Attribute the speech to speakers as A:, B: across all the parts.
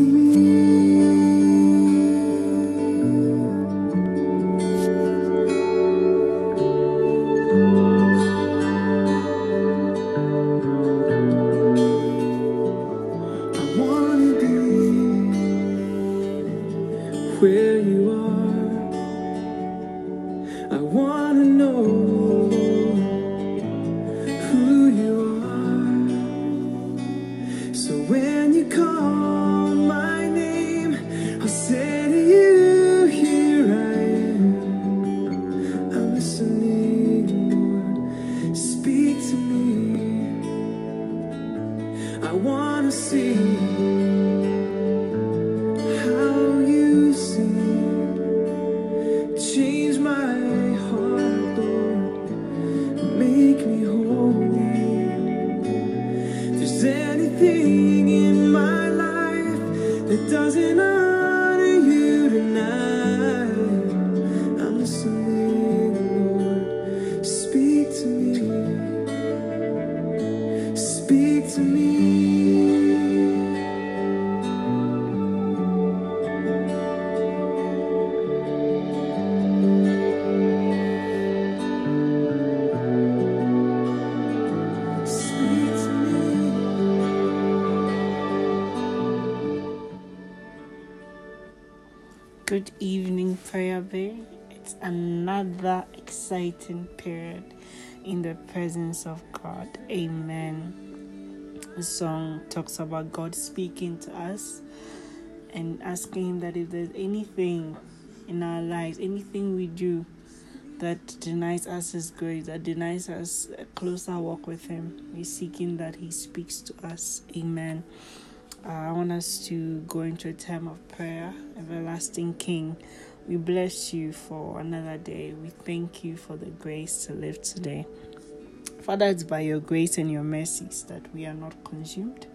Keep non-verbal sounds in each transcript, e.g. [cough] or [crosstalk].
A: me. That doesn't
B: exciting period in the presence of God. Amen. The song talks about God speaking to us and asking that if there's anything in our lives, anything we do that denies us His grace, that denies us a closer walk with Him, we're seeking that He speaks to us. Amen. Uh, I want us to go into a time of prayer. Everlasting King, we bless you for another day. We thank you for the grace to live today. Father, it's by your grace and your mercies that we are not consumed.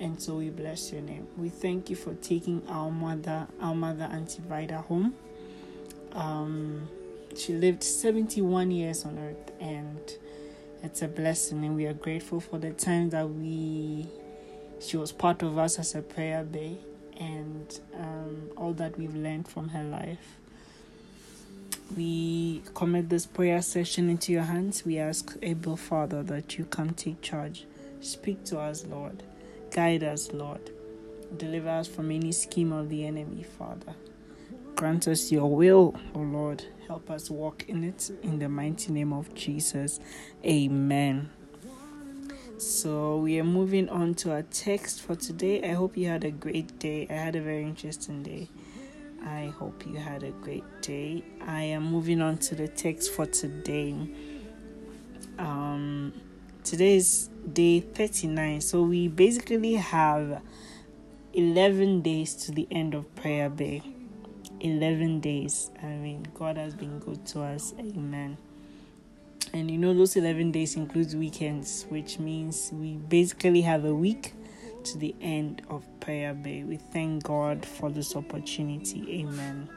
B: And so we bless your name. We thank you for taking our mother, our mother Auntie Vida home. Um, she lived 71 years on earth and it's a blessing and we are grateful for the time that we she was part of us as a prayer bay and um, all that we've learned from her life. We commit this prayer session into your hands. We ask, able Father, that you come take charge. Speak to us, Lord. Guide us, Lord. Deliver us from any scheme of the enemy, Father. Grant us your will, O Lord. Help us walk in it in the mighty name of Jesus. Amen. So we are moving on to our text for today. I hope you had a great day. I had a very interesting day. I hope you had a great day. I am moving on to the text for today. Um today is day 39. So we basically have 11 days to the end of prayer bay. 11 days. I mean, God has been good to us. Amen and you know those 11 days includes weekends which means we basically have a week to the end of prayer bay. We thank god for this opportunity. Amen.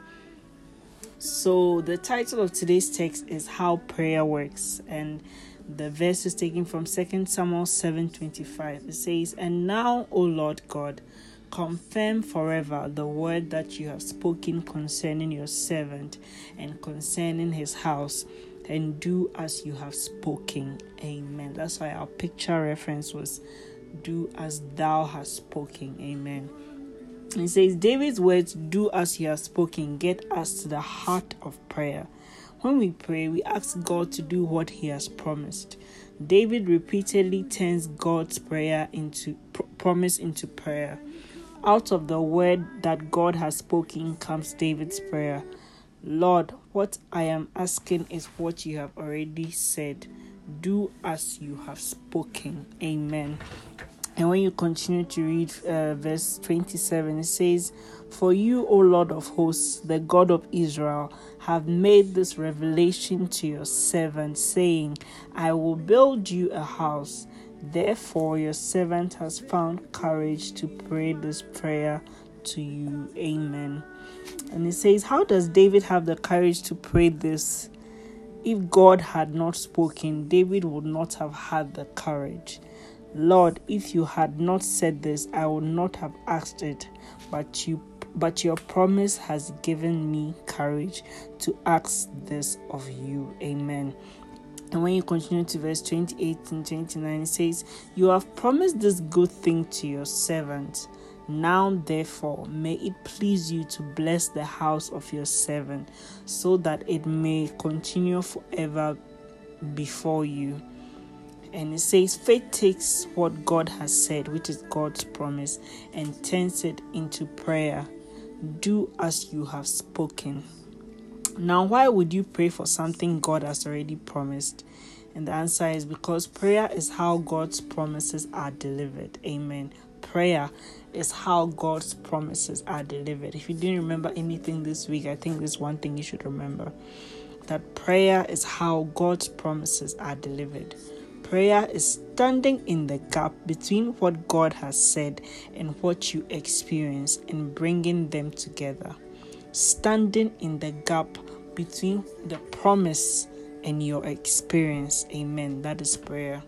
B: So the title of today's text is how prayer works and the verse is taken from 2 samuel 7.25 it says and now o lord god confirm forever the word that you have spoken concerning your servant and concerning his house and do as you have spoken. Amen. That's why our picture reference was do as thou hast spoken. Amen. It says, David's words, do as he has spoken, get us to the heart of prayer. When we pray, we ask God to do what he has promised. David repeatedly turns God's prayer into pr- promise into prayer. Out of the word that God has spoken comes David's prayer. Lord, what I am asking is what you have already said. Do as you have spoken. Amen. And when you continue to read uh, verse 27, it says, For you, O Lord of hosts, the God of Israel, have made this revelation to your servant, saying, I will build you a house. Therefore, your servant has found courage to pray this prayer to you. Amen. And it says, How does David have the courage to pray this? If God had not spoken, David would not have had the courage. Lord, if you had not said this, I would not have asked it, but you but your promise has given me courage to ask this of you. Amen. And when you continue to verse 28 and 29, it says, You have promised this good thing to your servant. Now, therefore, may it please you to bless the house of your servant, so that it may continue forever before you. And it says, faith takes what God has said, which is God's promise, and turns it into prayer. Do as you have spoken. Now, why would you pray for something God has already promised? And the answer is because prayer is how God's promises are delivered. Amen. Prayer is how God's promises are delivered. If you didn't remember anything this week, I think there's one thing you should remember that prayer is how God's promises are delivered. Prayer is standing in the gap between what God has said and what you experience and bringing them together. Standing in the gap between the promise and your experience. Amen. That is prayer.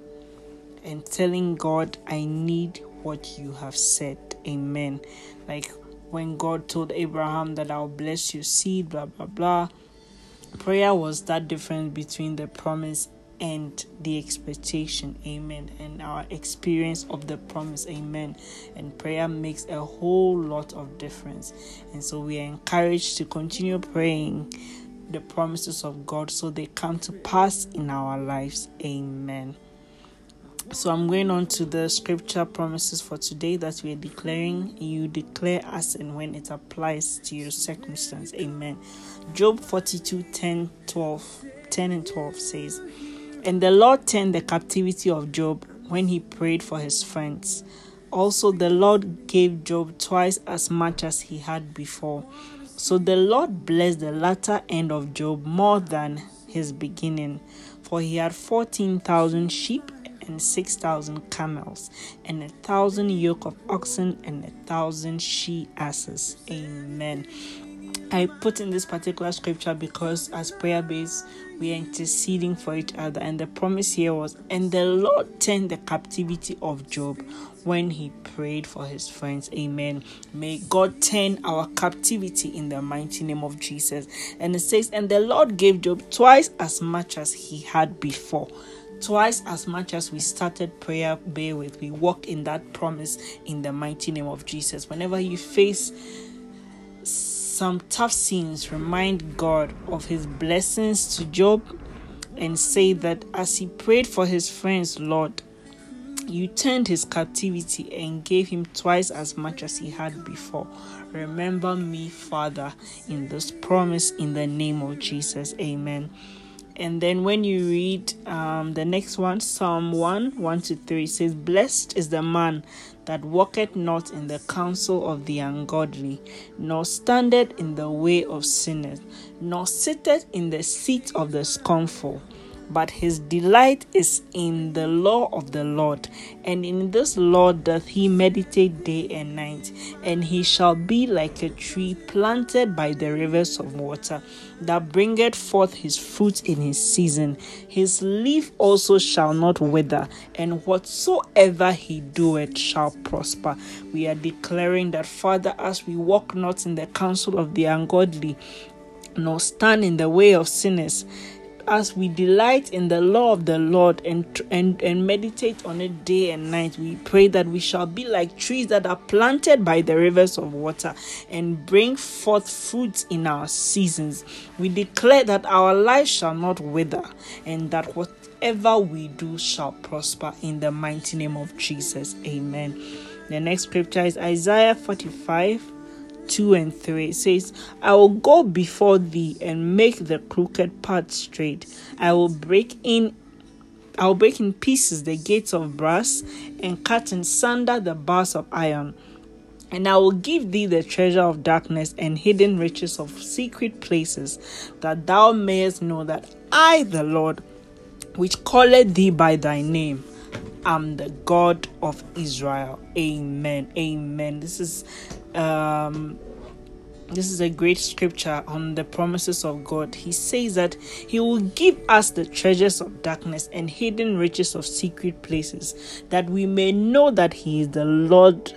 B: And telling God, I need what you have said. Amen. Like when God told Abraham that I'll bless your seed, blah, blah, blah. Prayer was that difference between the promise and the expectation amen and our experience of the promise amen and prayer makes a whole lot of difference and so we are encouraged to continue praying the promises of god so they come to pass in our lives amen so I'm going on to the scripture promises for today that we are declaring. You declare as and when it applies to your circumstance. Amen. Job 42 10, 12, 10 and 12 says, and the Lord turned the captivity of Job when he prayed for his friends. Also, the Lord gave Job twice as much as he had before. So the Lord blessed the latter end of Job more than his beginning, for he had 14,000 sheep and 6,000 camels, and a thousand yoke of oxen and a thousand she asses. Amen. I put in this particular scripture because as prayer base we are interceding for each other. And the promise here was and the Lord turned the captivity of Job when he prayed for his friends. Amen. May God turn our captivity in the mighty name of Jesus. And it says and the Lord gave Job twice as much as he had before twice as much as we started prayer bear with we walk in that promise in the mighty name of Jesus whenever you face some tough scenes, remind God of his blessings to Job and say that as he prayed for his friends, Lord, you turned his captivity and gave him twice as much as he had before. Remember me, Father, in this promise in the name of Jesus. Amen. And then when you read um, the next one, Psalm 1 1 to 3 says, Blessed is the man that walketh not in the counsel of the ungodly, nor standeth in the way of sinners, nor sitteth in the seat of the scornful but his delight is in the law of the Lord, and in this law doth he meditate day and night. And he shall be like a tree planted by the rivers of water, that bringeth forth his fruit in his season. His leaf also shall not wither, and whatsoever he doeth shall prosper. We are declaring that, Father, as we walk not in the counsel of the ungodly, nor stand in the way of sinners, as we delight in the law of the Lord and, and, and meditate on it day and night, we pray that we shall be like trees that are planted by the rivers of water and bring forth fruits in our seasons. We declare that our life shall not wither and that whatever we do shall prosper in the mighty name of Jesus. Amen. The next scripture is Isaiah 45 2 and 3 it says, I will go before thee and make the crooked path straight. I will break in I will break in pieces the gates of brass and cut in sunder the bars of iron. And I will give thee the treasure of darkness and hidden riches of secret places, that thou mayest know that I, the Lord, which calleth thee by thy name, am the God of Israel. Amen. Amen. This is um this is a great scripture on the promises of God. He says that He will give us the treasures of darkness and hidden riches of secret places, that we may know that He is the Lord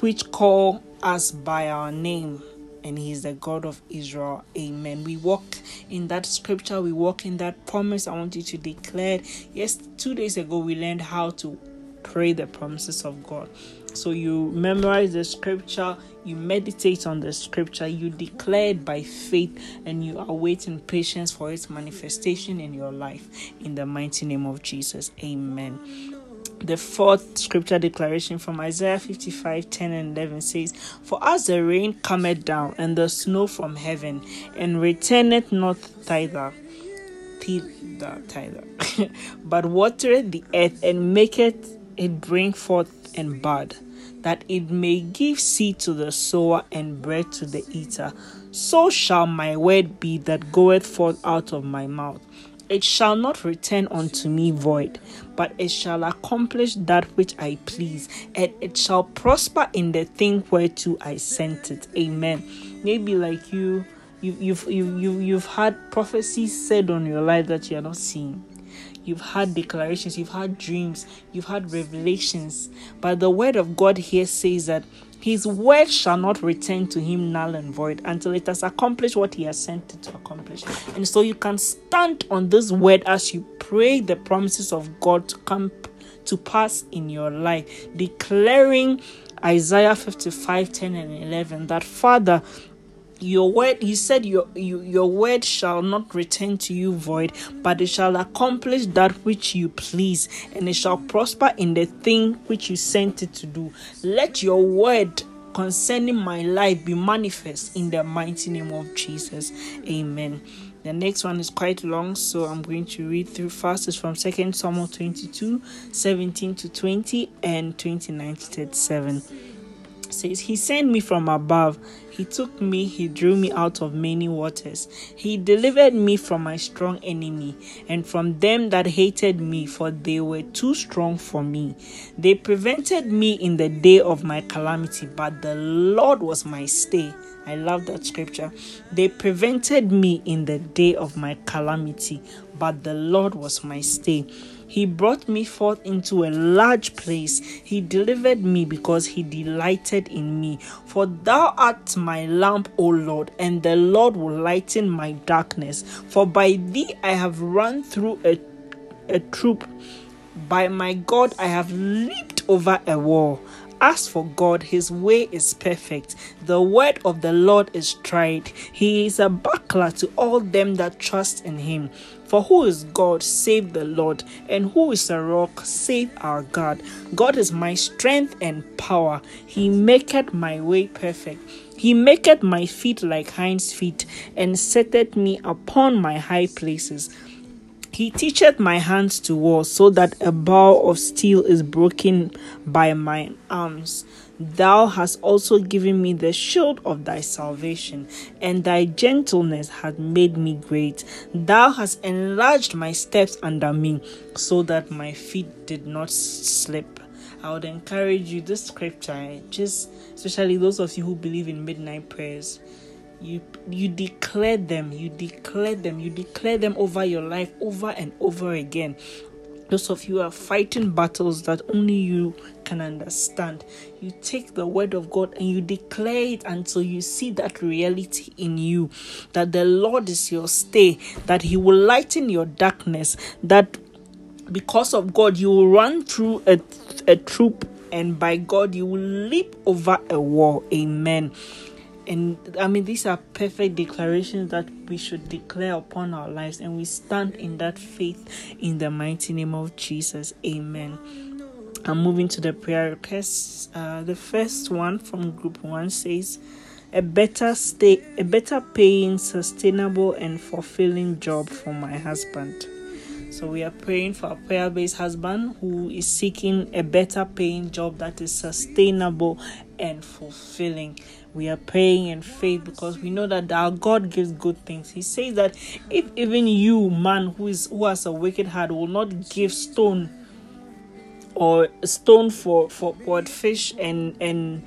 B: which call us by our name and he is the God of Israel. Amen. We walk in that scripture, we walk in that promise. I want you to declare. Yes, two days ago we learned how to pray the promises of God. So you memorize the scripture, you meditate on the scripture, you declare it by faith, and you await in patience for its manifestation in your life. In the mighty name of Jesus. Amen. The fourth scripture declaration from Isaiah 55 10 and 11 says, For as the rain cometh down and the snow from heaven, and returneth not thither, thither, thither, [laughs] but watereth the earth and maketh it bring forth and bud, that it may give seed to the sower and bread to the eater. So shall my word be that goeth forth out of my mouth. It shall not return unto me void, but it shall accomplish that which I please, and it shall prosper in the thing whereto I sent it. Amen. Maybe like you, you you've you, you you've had prophecies said on your life that you are not seeing you've had declarations, you've had dreams, you've had revelations. But the word of God here says that his word shall not return to him null and void until it has accomplished what he has sent it to accomplish. And so you can stand on this word as you pray the promises of God to come to pass in your life, declaring Isaiah 55 10 and 11 that Father, your word he said your, your your word shall not return to you void but it shall accomplish that which you please and it shall prosper in the thing which you sent it to do. Let your word concerning my life be manifest in the mighty name of jesus. Amen. The next one is quite long, so I'm going to read through fast. It's from 2nd Samuel 22 17 to 20 and 29 to 37 says, He sent me from above. He took me, He drew me out of many waters. He delivered me from my strong enemy and from them that hated me, for they were too strong for me. They prevented me in the day of my calamity, but the Lord was my stay. I love that scripture. They prevented me in the day of my calamity, but the Lord was my stay. He brought me forth into a large place. He delivered me because he delighted in me. For thou art my lamp, O Lord, and the Lord will lighten my darkness. For by thee I have run through a, a troop. By my God I have leaped over a wall. As for God, his way is perfect. The word of the Lord is tried. He is a buckler to all them that trust in him. For who is God save the Lord? And who is a rock save our God? God is my strength and power. He maketh my way perfect. He maketh my feet like hinds' feet, and setteth me upon my high places. He teacheth my hands to war, so that a bow of steel is broken by mine arms. Thou hast also given me the shield of thy salvation, and thy gentleness hath made me great. Thou hast enlarged my steps under me, so that my feet did not slip. I would encourage you this scripture, just especially those of you who believe in midnight prayers you you declare them you declare them you declare them over your life over and over again those of you are fighting battles that only you can understand. You take the word of God and you declare it until you see that reality in you that the Lord is your stay, that He will lighten your darkness, that because of God you will run through a, a troop, and by God you will leap over a wall. Amen and I mean, these are perfect declarations that we should declare upon our lives, and we stand in that faith in the mighty name of Jesus. Amen. I'm moving to the prayer requests. Uh, the first one from group one says, "A better stay, a better paying, sustainable, and fulfilling job for my husband." So we are praying for a prayer based husband who is seeking a better paying job that is sustainable and fulfilling. We are praying in faith because we know that our God gives good things. He says that if even you, man who is who has a wicked heart, will not give stone or stone for for what fish and and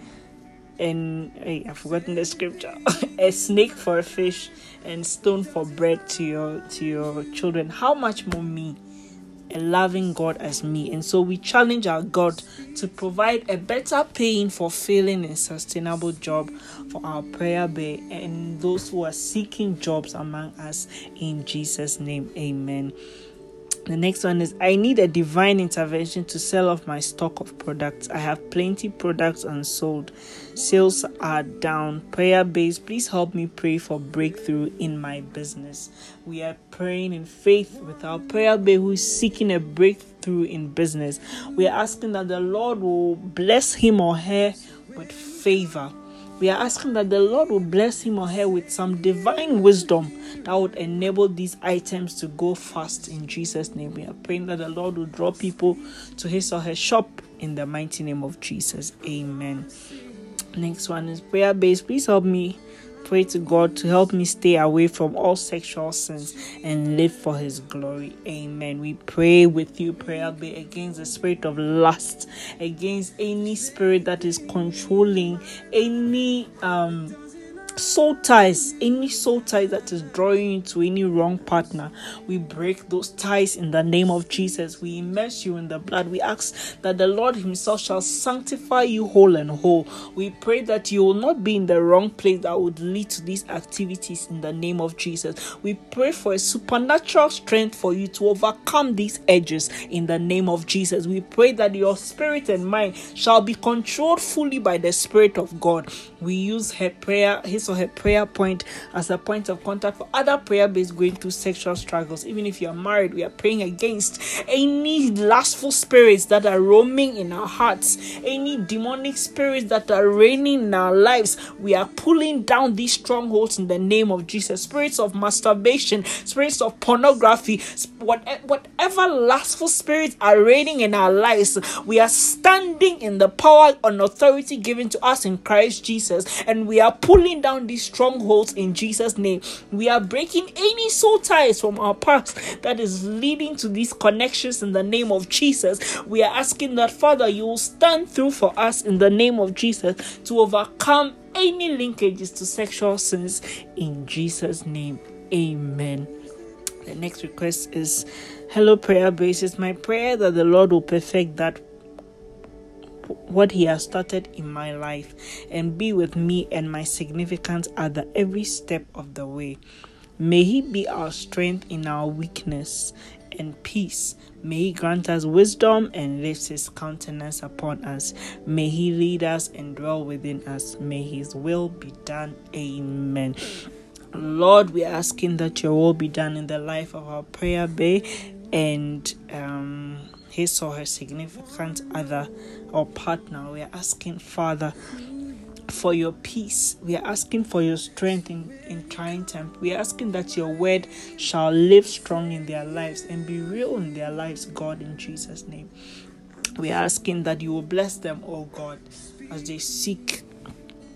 B: and hey, I've forgotten the scripture. [laughs] a snake for a fish and stone for bread to your to your children. How much more me? A loving God as me. And so we challenge our God to provide a better paying, fulfilling, and sustainable job for our prayer bay and those who are seeking jobs among us in Jesus' name. Amen. The next one is I need a divine intervention to sell off my stock of products. I have plenty products unsold. Sales are down. Prayer base, please help me pray for breakthrough in my business. We are praying in faith with our prayer base who is seeking a breakthrough in business. We are asking that the Lord will bless him or her with favor we are asking that the Lord will bless him or her with some divine wisdom that would enable these items to go fast in Jesus' name. We are praying that the Lord will draw people to his or her shop in the mighty name of Jesus. Amen. Next one is prayer based. Please help me pray to God to help me stay away from all sexual sins and live for His glory. Amen. We pray with you, prayer be against the spirit of lust, against any spirit that is controlling, any um soul ties, any soul ties that is drawing you to any wrong partner, we break those ties in the name of Jesus. We immerse you in the blood. We ask that the Lord Himself shall sanctify you whole and whole. We pray that you will not be in the wrong place that would lead to these activities in the name of Jesus. We pray for a supernatural strength for you to overcome these edges in the name of Jesus. We pray that your spirit and mind shall be controlled fully by the Spirit of God. We use her prayer, his or her prayer point as a point of contact for other prayer based going through sexual struggles. Even if you're married, we are praying against any lustful spirits that are roaming in our hearts, any demonic spirits that are reigning in our lives. We are pulling down these strongholds in the name of Jesus. Spirits of masturbation, spirits of pornography, whatever lustful spirits are reigning in our lives, we are standing in the power and authority given to us in Christ Jesus, and we are pulling down down these strongholds in Jesus' name. We are breaking any soul ties from our past that is leading to these connections in the name of Jesus. We are asking that, Father, you will stand through for us in the name of Jesus to overcome any linkages to sexual sins in Jesus' name. Amen. The next request is Hello, prayer basis. My prayer that the Lord will perfect that what He has started in my life and be with me and my significant other every step of the way. May He be our strength in our weakness and peace. May He grant us wisdom and lift His countenance upon us. May He lead us and dwell within us. May His will be done. Amen. Lord, we are asking that your will be done in the life of our prayer bay and um his or her significant other or partner. We are asking, Father, for your peace. We are asking for your strength in, in trying times. We are asking that your word shall live strong in their lives and be real in their lives, God, in Jesus' name. We are asking that you will bless them, oh God, as they seek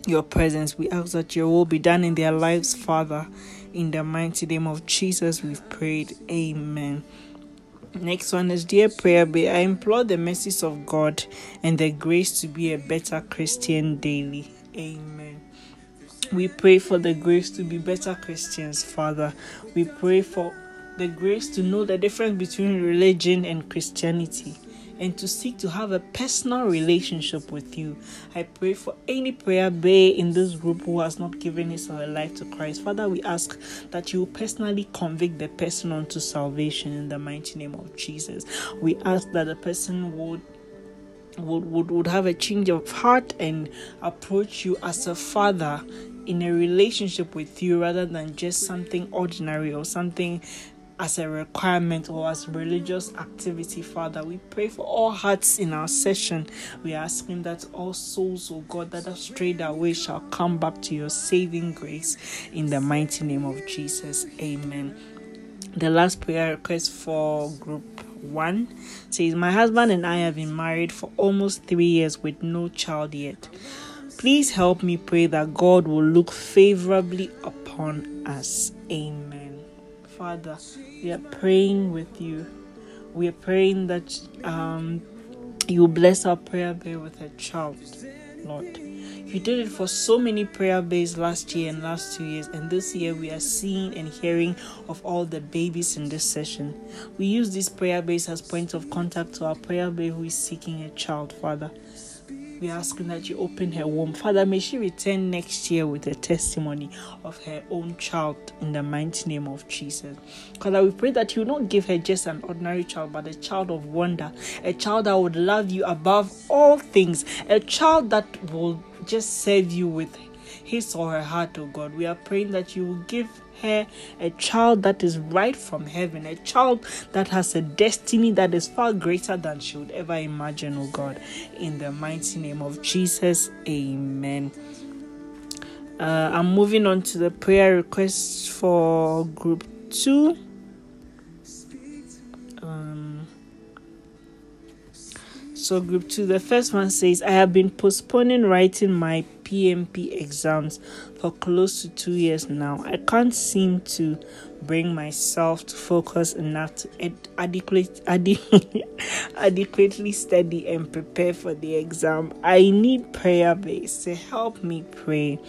B: your presence. We ask that your will be done in their lives, Father. In the mighty name of Jesus, we've prayed. Amen. Next one is Dear Prayer Bay. I implore the mercies of God and the grace to be a better Christian daily. Amen. We pray for the grace to be better Christians, Father. We pray for the grace to know the difference between religion and Christianity and to seek to have a personal relationship with you. I pray for any prayer bay in this group who has not given his or her life to Christ. Father, we ask that you personally convict the person unto salvation in the mighty name of Jesus. We ask that the person would would, would, would have a change of heart and approach you as a father in a relationship with you rather than just something ordinary or something as a requirement or as religious activity, Father. We pray for all hearts in our session. We are asking that all souls, oh God, that have strayed away shall come back to your saving grace in the mighty name of Jesus. Amen. The last prayer request for group one says, My husband and I have been married for almost three years with no child yet. Please help me pray that God will look favorably upon us. Amen. Father, we are praying with you. We are praying that um, you bless our prayer bed with a child, Lord. You did it for so many prayer bays last year and last two years, and this year we are seeing and hearing of all the babies in this session. We use these prayer bays as points of contact to our prayer bay who is seeking a child, Father. We are asking that you open her womb. Father, may she return next year with a testimony of her own child in the mighty name of Jesus. Father, we pray that you not give her just an ordinary child, but a child of wonder, a child that would love you above all things, a child that will just serve you with his or her heart, oh God. We are praying that you will give her a child that is right from heaven, a child that has a destiny that is far greater than she would ever imagine, oh God. In the mighty name of Jesus, amen. Uh, I'm moving on to the prayer requests for group two. So, group two, the first one says, I have been postponing writing my PMP exams for close to two years now. I can't seem to bring myself to focus enough to ed- adequate, [laughs] adequately study and prepare for the exam. I need prayer base to help me pray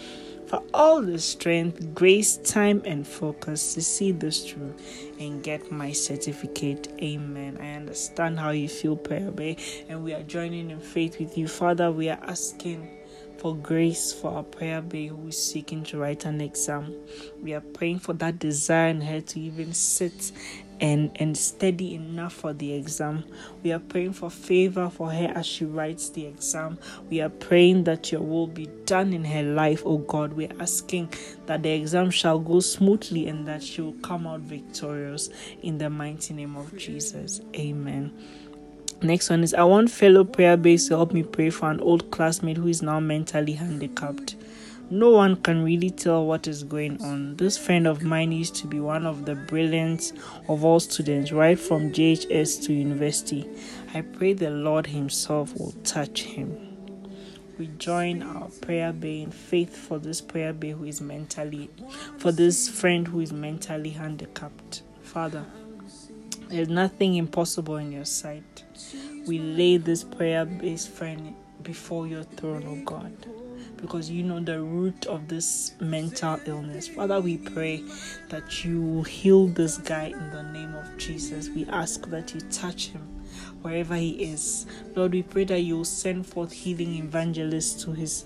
B: for all the strength, grace, time, and focus to see this through and get my certificate. Amen. I understand how you feel, Prayer Bay, and we are joining in faith with you. Father, we are asking for grace for our prayer bay who is seeking to write an exam. We are praying for that desire in her to even sit and, and study enough for the exam. We are praying for favor for her as she writes the exam. We are praying that your will be done in her life, oh God. We are asking that the exam shall go smoothly and that she will come out victorious in the mighty name of Jesus. Amen. Next one is I want fellow prayer base to help me pray for an old classmate who is now mentally handicapped. No one can really tell what is going on. This friend of mine used to be one of the brilliant of all students, right from JHS to university. I pray the Lord Himself will touch him. We join our prayer bay in faith for this prayer bay who is mentally, for this friend who is mentally handicapped. Father, there's nothing impossible in your sight. We lay this prayer based friend before your throne, oh God, because you know the root of this mental illness. Father, we pray that you heal this guy in the name of Jesus. We ask that you touch him wherever he is. Lord, we pray that you will send forth healing evangelists to his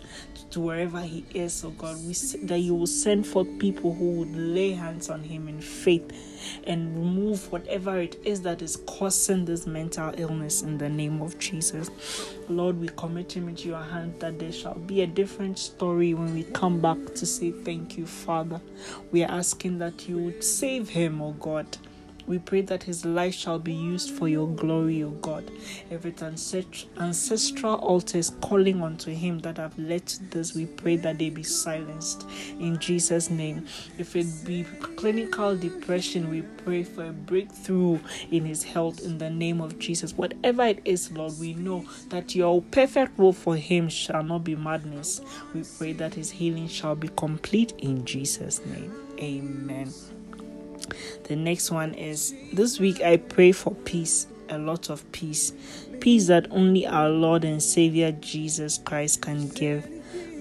B: to wherever he is, oh God. We that you will send forth people who would lay hands on him in faith and remove whatever it is that is causing this mental illness in the name of Jesus. Lord, we commit him into your hands that there shall be a different story when we come back to say thank you, Father. We are asking that you would save him, oh God. We pray that his life shall be used for your glory, O God. Every ancestral altars calling unto him that have led to this, we pray that they be silenced in Jesus' name. If it be clinical depression, we pray for a breakthrough in his health in the name of Jesus. Whatever it is, Lord, we know that your perfect will for him shall not be madness. We pray that his healing shall be complete in Jesus' name. Amen. The next one is this week I pray for peace, a lot of peace. Peace that only our Lord and Savior Jesus Christ can give.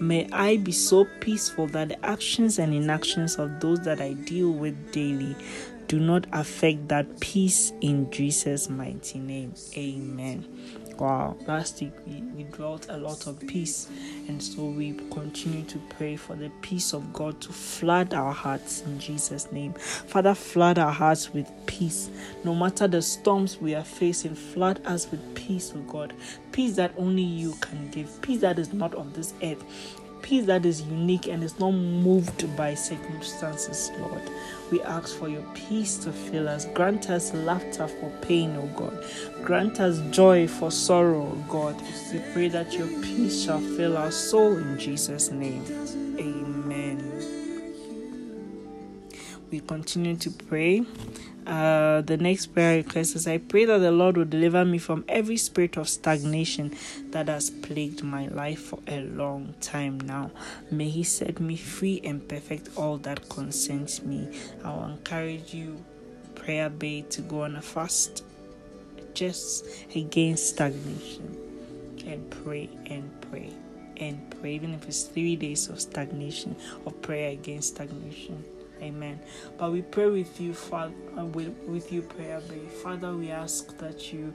B: May I be so peaceful that the actions and inactions of those that I deal with daily do not affect that peace in Jesus' mighty name. Amen. Wow, last week we, we dwelt a lot of peace, and so we continue to pray for the peace of God to flood our hearts in Jesus' name. Father, flood our hearts with peace. No matter the storms we are facing, flood us with peace, oh God. Peace that only you can give, peace that is not of this earth peace that is unique and is not moved by circumstances, Lord. We ask for your peace to fill us. Grant us laughter for pain, O God. Grant us joy for sorrow, O God. We pray that your peace shall fill our soul in Jesus' name. Amen. We continue to pray uh, the next prayer request is I pray that the Lord will deliver me from every spirit of stagnation that has plagued my life for a long time now. May He set me free and perfect all that concerns me. I will encourage you, Prayer Bay, to go on a fast just against stagnation and pray and pray and pray, even if it's three days of stagnation, of prayer against stagnation. Amen. But we pray with you, Father, uh, with, with you, prayer bay. Father, we ask that you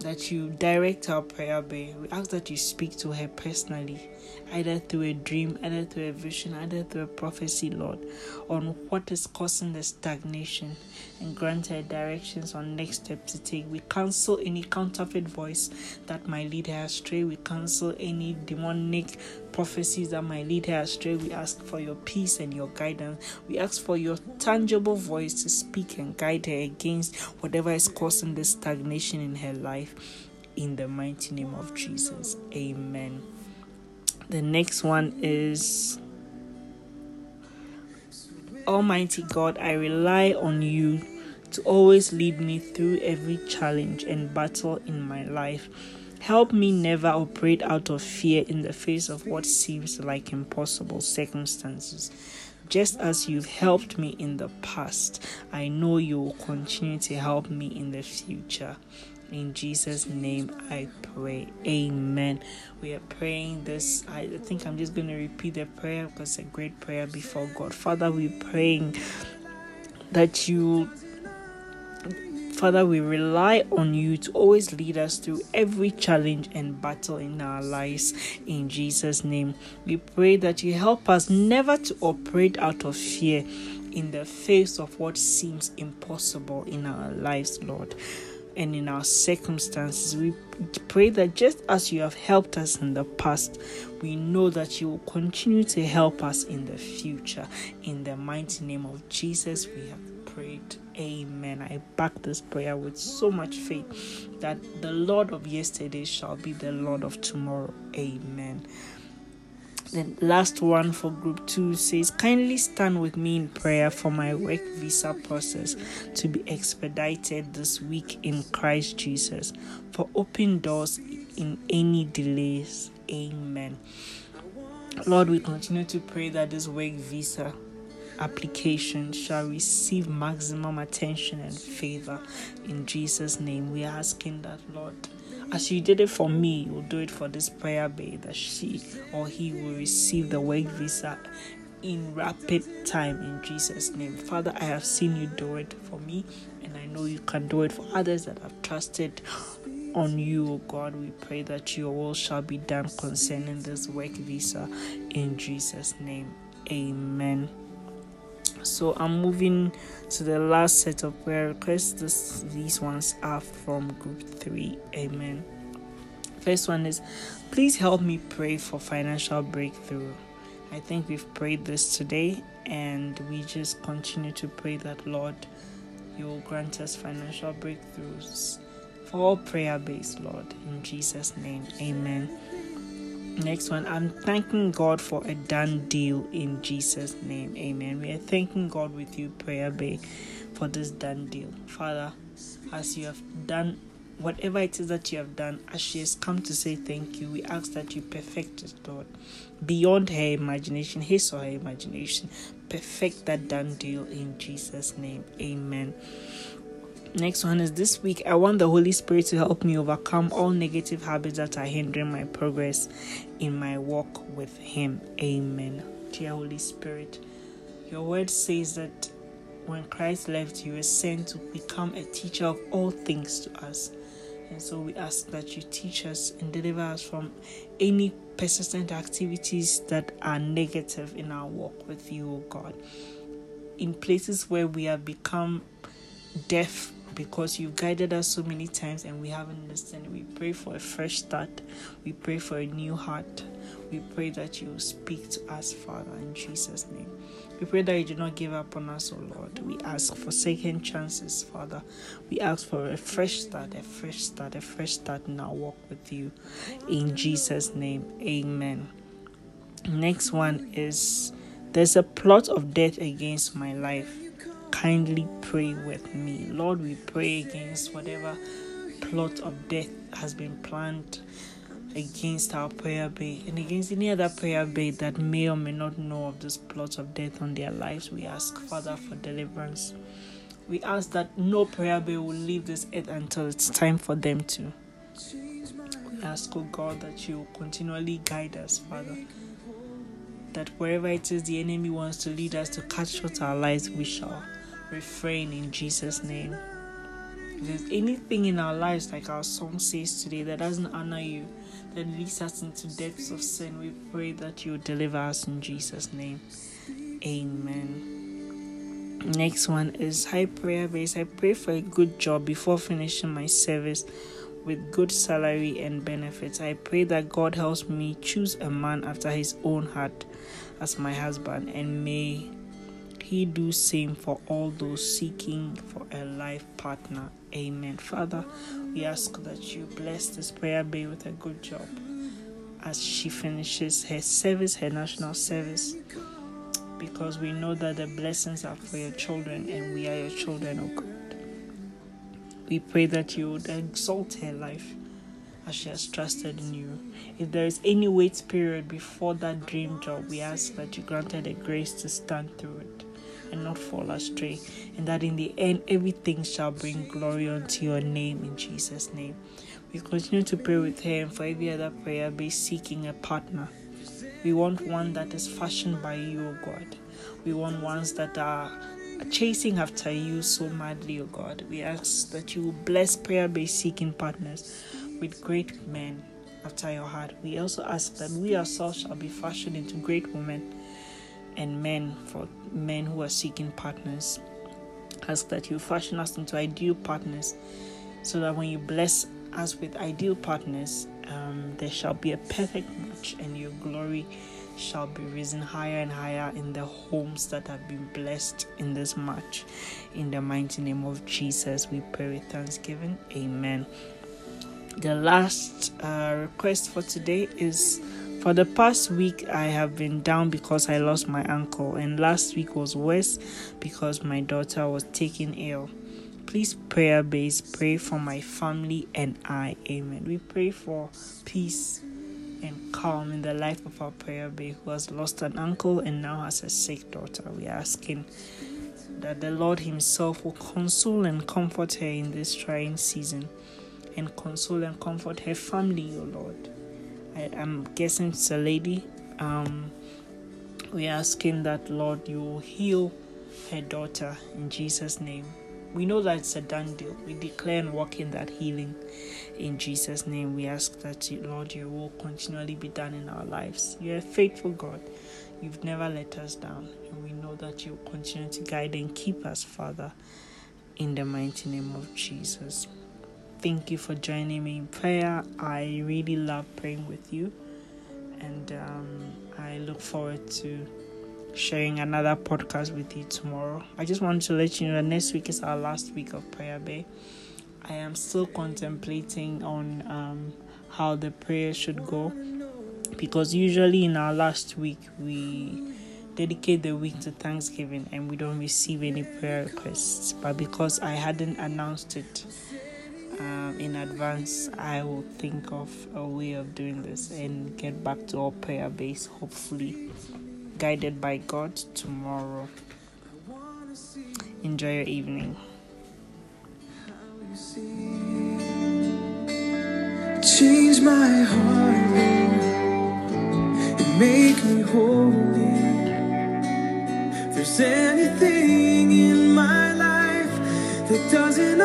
B: that you direct our prayer bay. We ask that you speak to her personally, either through a dream, either through a vision, either through a prophecy, Lord, on what is causing the stagnation and grant her directions on next steps to take. We cancel any counterfeit voice that might lead her astray. We cancel any demonic prophecies that might lead her astray. We ask for your peace and your guidance. We ask for your tangible voice to speak and guide her against whatever is causing the stagnation in her life. In the mighty name of Jesus. Amen. The next one is Almighty God, I rely on you to always lead me through every challenge and battle in my life. Help me never operate out of fear in the face of what seems like impossible circumstances. Just as you've helped me in the past, I know you will continue to help me in the future. In Jesus' name I pray. Amen. We are praying this. I think I'm just going to repeat the prayer because it's a great prayer before God. Father, we're praying that you Father, we rely on you to always lead us through every challenge and battle in our lives. In Jesus' name, we pray that you help us never to operate out of fear in the face of what seems impossible in our lives, Lord and in our circumstances. We pray that just as you have helped us in the past, we know that you will continue to help us in the future. In the mighty name of Jesus, we have prayed. Amen. I back this prayer with so much faith that the Lord of yesterday shall be the Lord of tomorrow. Amen. The last one for group two says, Kindly stand with me in prayer for my work visa process to be expedited this week in Christ Jesus, for open doors in any delays. Amen. Lord, we continue to pray that this work visa application shall receive maximum attention and favor. In Jesus' name, we are asking that, Lord as you did it for me, you will do it for this prayer bay that she or he will receive the work visa in rapid time in Jesus' name. Father, I have seen you do it for me, and I know you can do it for others that have trusted on you, O God. We pray that your will shall be done concerning this work visa in Jesus' name. Amen. So I'm moving to the last set of prayer requests. This, these ones are from group three. Amen. First one is please help me pray for financial breakthrough. I think we've prayed this today, and we just continue to pray that Lord, you will grant us financial breakthroughs for all prayer based, Lord. In Jesus' name, amen. Next one, I'm thanking God for a done deal in Jesus' name. Amen. We are thanking God with you, Prayer Bay, for this done deal. Father, as you have done whatever it is that you have done, as she has come to say thank you, we ask that you perfect it, Lord, beyond her imagination, his or her imagination. Perfect that done deal in Jesus' name. Amen. Next one is this week. I want the Holy Spirit to help me overcome all negative habits that are hindering my progress in my walk with Him. Amen. Dear Holy Spirit, your word says that when Christ left, you, was sent to become a teacher of all things to us. And so we ask that you teach us and deliver us from any persistent activities that are negative in our walk with you, O God. In places where we have become deaf because you've guided us so many times and we haven't listened, we pray for a fresh start. We pray for a new heart. We pray that you speak to us, Father, in Jesus' name. We pray that you do not give up on us, O Lord. We ask for second chances, Father. We ask for a fresh start, a fresh start, a fresh start in our walk with you. In Jesus' name, amen. Next one is there's a plot of death against my life. Kindly pray with me. Lord, we pray against whatever plot of death has been planned against our prayer bay and against any other prayer bay that may or may not know of this plot of death on their lives. We ask, Father, for deliverance. We ask that no prayer bay will leave this earth until it's time for them to. We ask, oh God, that you continually guide us, Father. That wherever it is the enemy wants to lead us to cut short our lives, we shall refrain in Jesus' name. If there's anything in our lives, like our song says today, that doesn't honor you, that leads us into depths of sin, we pray that you deliver us in Jesus' name. Amen. Next one is high prayer base. I pray for a good job before finishing my service with good salary and benefits. I pray that God helps me choose a man after his own heart as my husband and may he do same for all those seeking for a life partner. Amen. Father, we ask that you bless this prayer bay with a good job as she finishes her service, her national service, because we know that the blessings are for your children and we are your children, oh God. We pray that you would exalt her life as she has trusted in you. If there is any wait period before that dream job, we ask that you grant her the grace to stand through it and not fall astray, and that in the end everything shall bring glory unto your name in Jesus' name. We continue to pray with and for every other prayer be seeking a partner. We want one that is fashioned by you, O God. We want ones that are chasing after you so madly, O God. We ask that you will bless prayer based seeking partners with great men after your heart. We also ask that we ourselves shall be fashioned into great women and men for men who are seeking partners. Ask that you fashion us into ideal partners so that when you bless us with ideal partners, um, there shall be a perfect match and your glory shall be risen higher and higher in the homes that have been blessed in this match. In the mighty name of Jesus, we pray with thanksgiving. Amen. The last uh, request for today is for the past week, I have been down because I lost my uncle, and last week was worse because my daughter was taken ill. Please, prayer base, pray for my family and I. Amen. We pray for peace and calm in the life of our prayer base who has lost an uncle and now has a sick daughter. We are asking that the Lord Himself will console and comfort her in this trying season and console and comfort her family, O Lord. I, am guessing it's a lady. Um, we're asking that Lord you heal her daughter in Jesus' name. We know that it's a done deal. We declare and walk in that healing in Jesus' name. We ask that Lord your will continually be done in our lives. You're a faithful God. You've never let us down, and we know that you will continue to guide and keep us, Father, in the mighty name of Jesus. Thank you for joining me in prayer. I really love praying with you, and um, I look forward to sharing another podcast with you tomorrow. I just wanted to let you know that next week is our last week of Prayer Bay. I am still contemplating on um, how the prayer should go because usually in our last week we dedicate the week to Thanksgiving and we don't receive any prayer requests. But because I hadn't announced it um, in advance, I will think of a way of doing this and get back to our prayer base, hopefully, guided by God tomorrow. Enjoy your evening.
A: Change my heart, and make me holy. If there's anything in my life that doesn't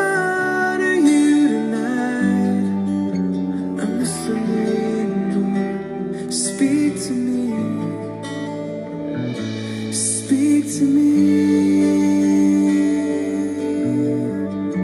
A: to me.